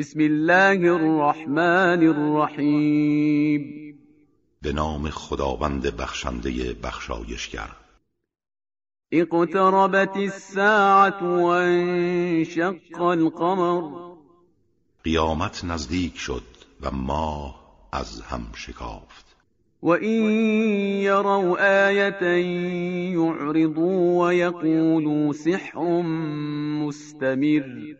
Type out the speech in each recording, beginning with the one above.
بسم الله الرحمن الرحیم به نام خداوند بخشنده بخشایشگر. اقتربت الساعة وانشق القمر. قیامت نزدیک شد و ماه از هم شکافت. وإن يروا آية يعرضوا ويقولوا سحر مستمر.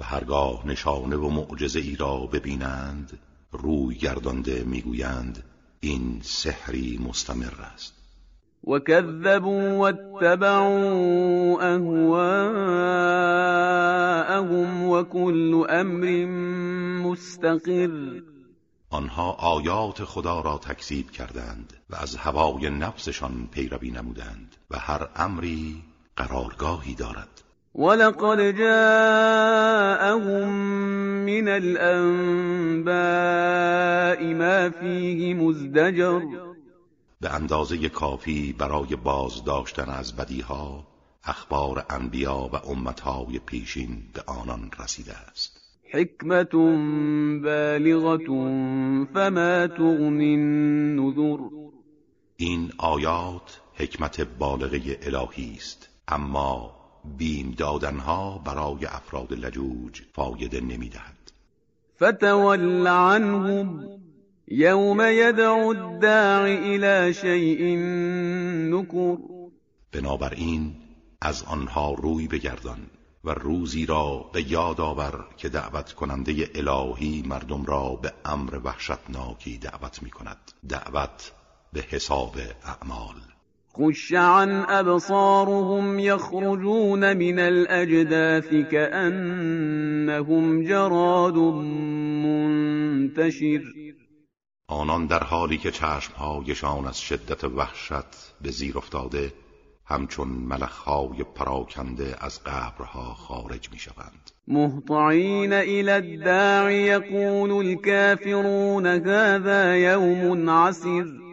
و هرگاه نشانه و معجزه ای را ببینند روی گردانده می‌گویند این سحری مستمر است. وكذبوا واتبعوا أهواءهم وكل أمر مستقر. آنها آیات خدا را تکذیب کردند و از هوای نفسشان پیروی نمودند و هر امری قرارگاهی دارد. ولقد جاءهم من الأنباء ما فيه مزدجر. به اندازه کافی برای بازداشتن از بدیها اخبار انبیا و امتهای پیشین به آنان رسیده است. حکمت بالغة فما تغنی النذر. این آیات حکمت بالغه الهی است اما بیم دادنها برای افراد لجوج فایده نمی‌دهد. فتول عنهم یوم یدعو الداعی الى شیء نکر. بنابراین از آنها روی بگردان و روزی را به یاد آور که دعوت کننده الهی مردم را به امر وحشتناکی دعوت می کند دعوت به حساب اعمال. خش عن ابصارهم یخرجون من الاجداث كأنهم جراد منتشر. آنان در حالی که چشمهایشان از شدت وحشت به زیر افتاده همچون ملخهای پراکنده از قبرها خارج می شوند مهطعین الى الداع یقول الكافرون هذا یوم عسیر.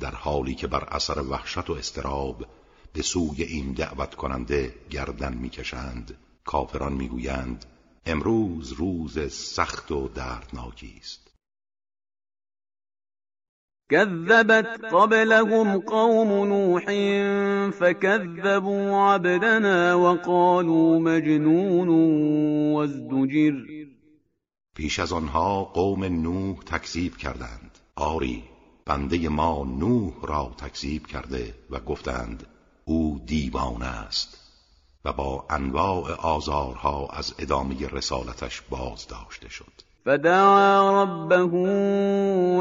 در حالی که بر اثر وحشت و استراب به سوی این دعوت کننده گردن می‌کشند کافران می‌گویند امروز روز سخت و دردناکی است. كذبت قبلهم قوم نوح فكذبوا عبدنا وقالوا مجنون وازدجر. پیش از آنها قوم نوح تکذیب کردند. آری بنده ما نوح را تکذیب کرده و گفتند او دیوانه است. و با انواع آزارها از ادامه رسالتش باز داشته شد. فدعا ربه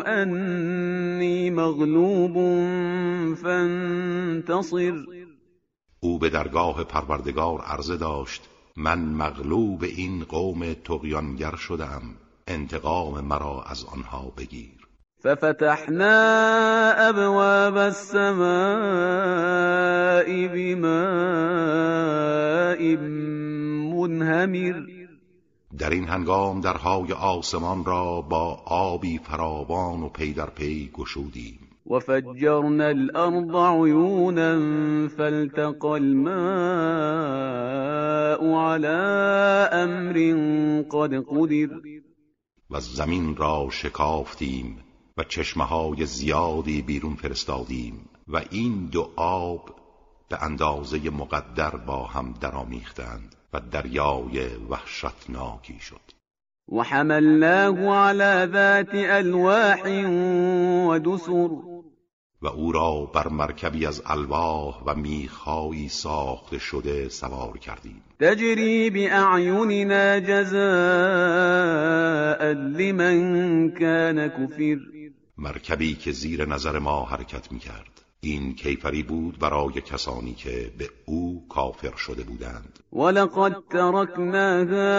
انی مغلوب فانتصر. او به درگاه پروردگار عرضه داشت من مغلوب این قوم تقیانگر شدم انتقام مرا از آنها بگیر. ففتحنا ابواب السماء بماء منهمر. در این هنگام درهای آسمان را با آبی فراوان و پی در پی گشودیم. وفجرنا الأرض عيونا فالتقى الماء على أمر قد قدر. و زمین را شکافتیم و چشمه های زیادی بیرون فرستادیم و این دو آب به اندازه مقدر با هم درآمیختند و دریای وحشتناکی شد. و حملناه على ذات الواح و دسر و او را بر مرکبی از الواح و میخهایی ساخته شده سوار کردیم. تجری باعیننا جزاء لمن كان کفر. مرکبی که زیر نظر ما حرکت می‌کرد. این کیفری بود برای کسانی که به او کافر شده بودند. ولقد ترکناها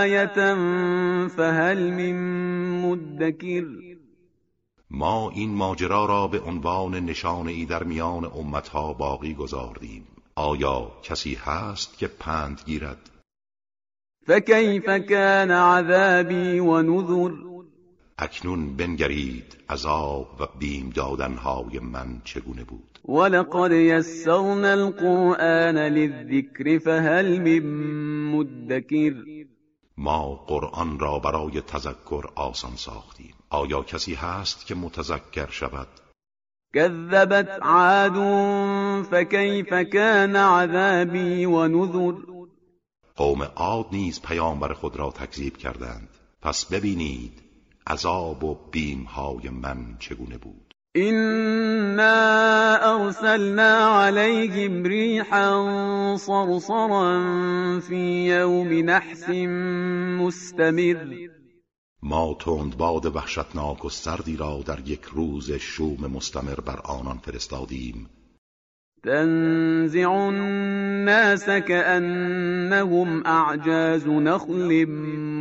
آیتا فهل من مدکر. ما این ماجرا را به عنوان نشانه ای در میان امتها باقی گذاردیم. آیا کسی هست که پند گیرد؟ فكيف كان عذابی و نذر؟ اکنون بنگرید عذاب و بیم دادنهای من چگونه بود؟ ولقد یسرنا القرآن للذکر فهل من مدکر. ما قرآن را برای تذکر آسان ساختیم. آیا کسی هست که متذکر شود؟ كذبت عاد فكيف كان عذابي ونذر قوم عاد نیز پیامبر خود را تکذیب کردند. پس ببینید عذاب و بیمهای من چگونه بود؟ إنا أرسلنا عليهم ريحا صرصرا في يوم نحس مستمر. ما تند باد وحشتناک و سردی را در یک روز شوم مستمر بر آنان فرستادیم. تنزع الناس كأنهم أعجاز نخل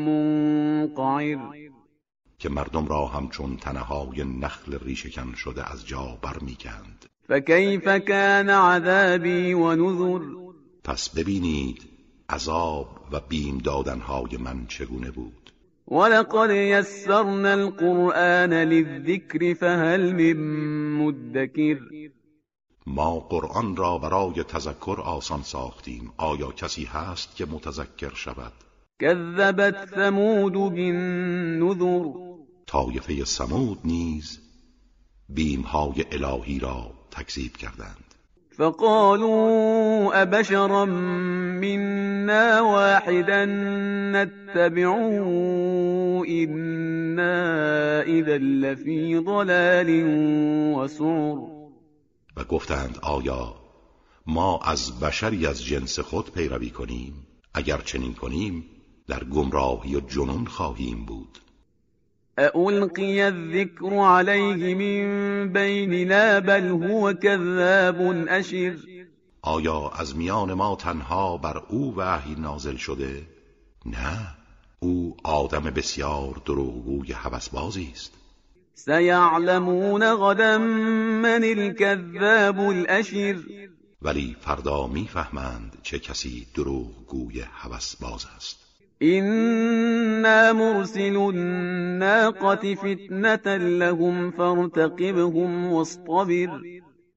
منقعر. که مردم را همچون تنهای نخل ریشکن شده از جا برمیکند. فكيف كان عذابي ونذر پس ببینید عذاب و بیم دادنهای من چگونه بود. ولقد يسرنا القرآن للذكر فهل من مدكر ما قرآن را برای تذکر آسان ساختیم. آیا کسی هست که متذکر شود؟ كذبت ثمود بالنذر. طایفه سمود نیز بیمهای الهی را تکذیب کردند. فقالوا أبشرا منا واحدا نتبعه إنا إذا لفي ضلال وسعر. و گفتند آیا ما از بشری از جنس خود پیروی کنیم؟ اگر چنین کنیم در گمراهی و جنون خواهیم بود. أألقي الذكر عليه من بيننا بل هو كذاب أشر. آیا از میان ما تنها بر او وحی نازل شده؟ نه او آدم بسیار دروغگوی هوسبازی است. سيعلمون غدا من الكذاب الأشر. ولی فردا می‌فهمند چه کسی دروغگوی هوسباز است. إنا مرسل الناقة فتنة لهم فارتقبهم واصطبر.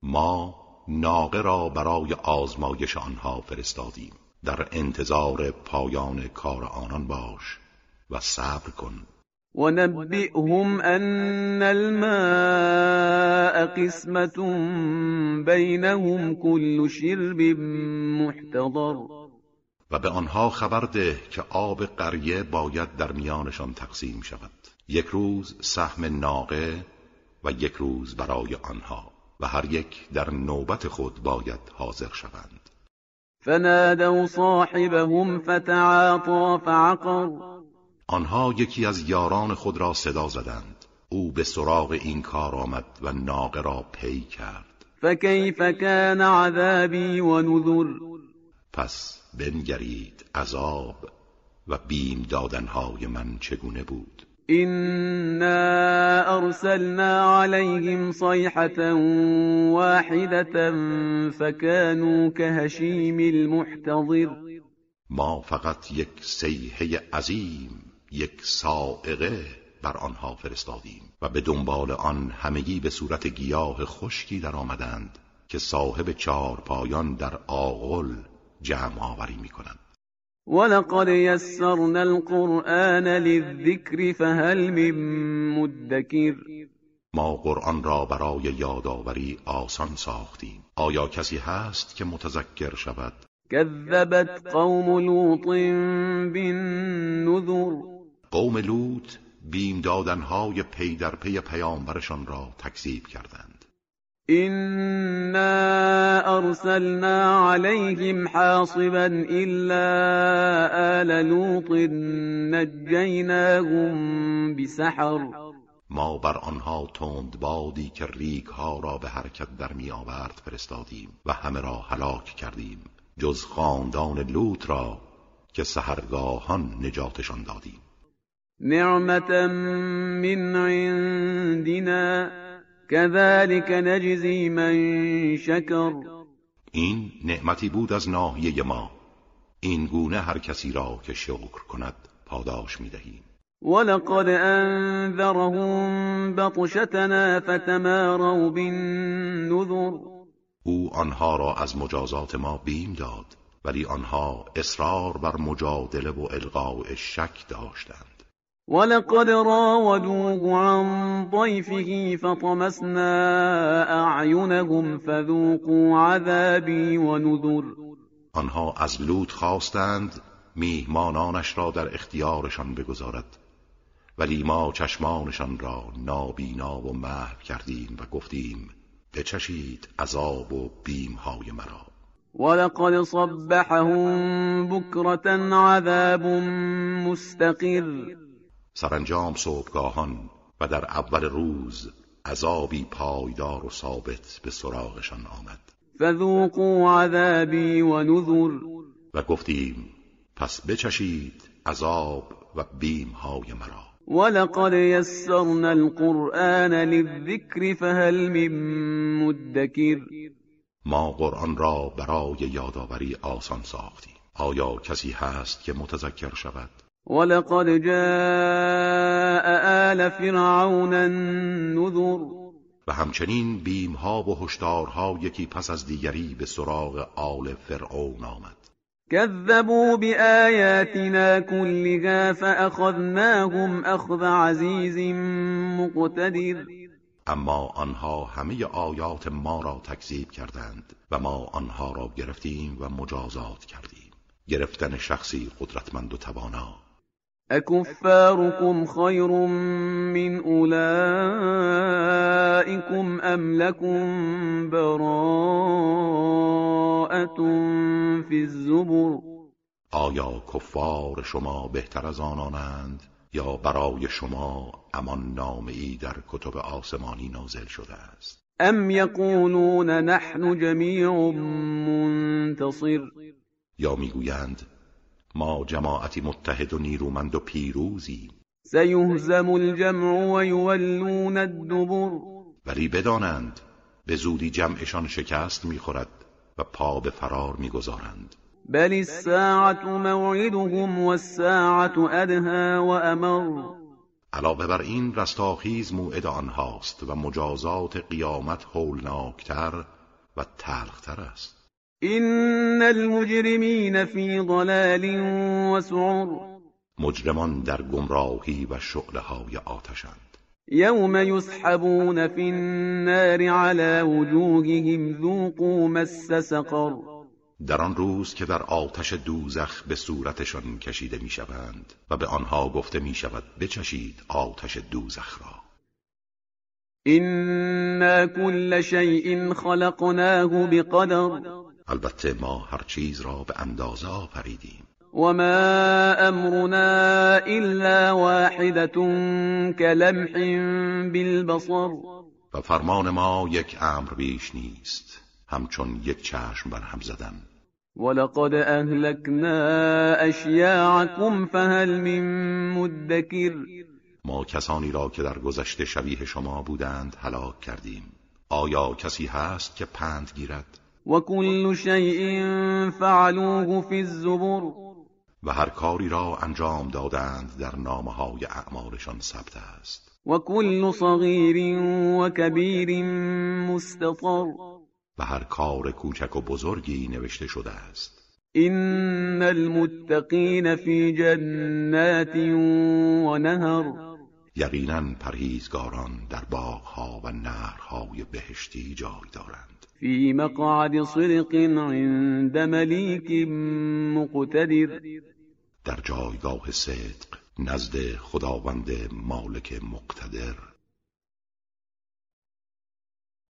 ما ناقه را برای آزمایش آنها فرستادیم. در انتظار پایان کار آنان باش و صبر کن. ونبئهم أن الماء قسمة بينهم كل شرب محتضر. و به آنها خبر ده که آب قریه باید در میانشان تقسیم شود. یک روز سهم ناقه و یک روز برای آنها و هر یک در نوبت خود باید حاضر شوند. فنادوا صاحبهم فتعاطى فعقر. آنها یکی از یاران خود را صدا زدند. او به سراغ این کار آمد و ناقه را پی کرد. فكيف كان عذابي ونذر پس بنگرید عذاب و بیم دادنهای من چگونه بود؟ إنا أرسلنا عليهم صيحة واحدة فكانوا كهشيم المحتضر ما فقط یک سیحه عظیم یک سائقه بر آنها فرستادیم و به دنبال آن همگی به صورت گیاه خشکی در آمدند که صاحب چهار پایان در آغل جمع آوری می کنند ولقد يسرنا القرآن للذكر فهل من مدكر. ما قرآن را برای یادآوری آسان ساختیم. آیا کسی هست که متذکر شود؟ كذبت قوم لوط بالنذر. قوم لوط بیم دادنهای پی در پی پیامبرشان را تکذیب کردند. إنا أرسلنا عليهم حاصبا إلا آل لوط نجيناهم بسحر ما بر آنها تند بادی که ریگ ها را به حرکت در می آورد فرستادیم و همه را هلاک کردیم جز خاندان لوط را که سهرگاهان نجاتشان دادیم. نعمة من عندنا. كذلك نجزي من شكر. این نعمتی بود از ناحیه ما. این گونه هر کسی را که شکر کند پاداش می دهیم ولقد أنذرهم بطشتنا فتماروا بالنذر. او آنها را از مجازات ما بیم داد ولی آنها اصرار بر مجادله و القاء شک داشتند. ولقد راودوه عن ضيفه فطمسنا اعینهم فذوقوا عذابی و نذر آنها از لوط خواستند میهمانانش را در اختیارشان بگذارد ولی ما چشمانشان را نابینا و محو کردیم و گفتیم بچشید عذاب و بیمهای مرا. ولقد صبحهم بكرة عذاب مستقر. سرانجام صبحگاهان و در اول روز عذابی پایدار و ثابت به سراغشان آمد. فذوقوا عذابی و نذر. و گفتیم پس بچشید عذاب و بیمهای مرا. ولقد يسرنا القرآن للذكر فهل من مدكر ما قرآن را برای یادآوری آسان ساختیم. آیا کسی هست که متذکر شود؟ ولقد جاء آل فرعون النذر. و همچنین بیمها و هشدارها یکی پس از دیگری به سراغ آل فرعون آمد. كذبوا بآياتنا كلها فأخذناهم أخذ عزیز مقتدر. اما آنها همه آیات ما را تکذیب کردند و ما آنها را گرفتیم و مجازات کردیم. گرفتن شخصی قدرتمند و توانا اکفارکم خیر من اولئکم ام لکم براءت فی الزبر؟ آیا کفار شما بهتر از آنانند یا برای شما امان نامه در کتب آسمانی نازل شده است؟ ام یقولون نحن جمیع منتصر؟ یا می‌گویند ما جماعتی متحد و نیرومند و پیروزی. سیهزم الجمع و یولون الدبر. ولی بدانند به زودی جمعشان شکست می‌خورد و پا به فرار می‌گذارند. بل الساعت موعدهم والساعت ادها و امر علاوه بر این رستاخیز موعد آنهاست و مجازات قیامت هولناکتر و تلختر است. این المجرمین فی ضلال و سعر مجرمان در گمراهی و شعله های آتشند. یوم یسحبون فی النار على وجوههم ذوقوا مس سقر. در آن روز که در آتش دوزخ به صورتشان کشیده می‌شوند و به آنها گفته می شود بچشید آتش دوزخ را. اینا کل شیء خلقناه بقدر. البته ما هر چیز را به اندازه آفریدیم. و ما امرنا الا واحدة كلمح بالبصر. و فرمان ما یک امر بیش نیست همچون یک چشم بر هم زدن. ولقد اهلكنا اشیاعكم فهل من مدکر ما کسانی را که در گذشته شبیه شما بودند هلاک کردیم. آیا کسی هست که پند گیرد؟ و کل شیء فعلوه فی الزبر. و هر کاری را انجام دادند در نامه های اعمالشان ثبت است. و کل صغیر و کبیر مستطر. و هر کار کوچک و بزرگی نوشته شده است. این المتقین فی جنات و نهر یقینا پرهیزگاران در باغها و نهرهای بهشتی جای دارند. فی مقعد صدق عند ملیک مقتدر. در جایگاه صدق نزد خداوند مالک مقتدر.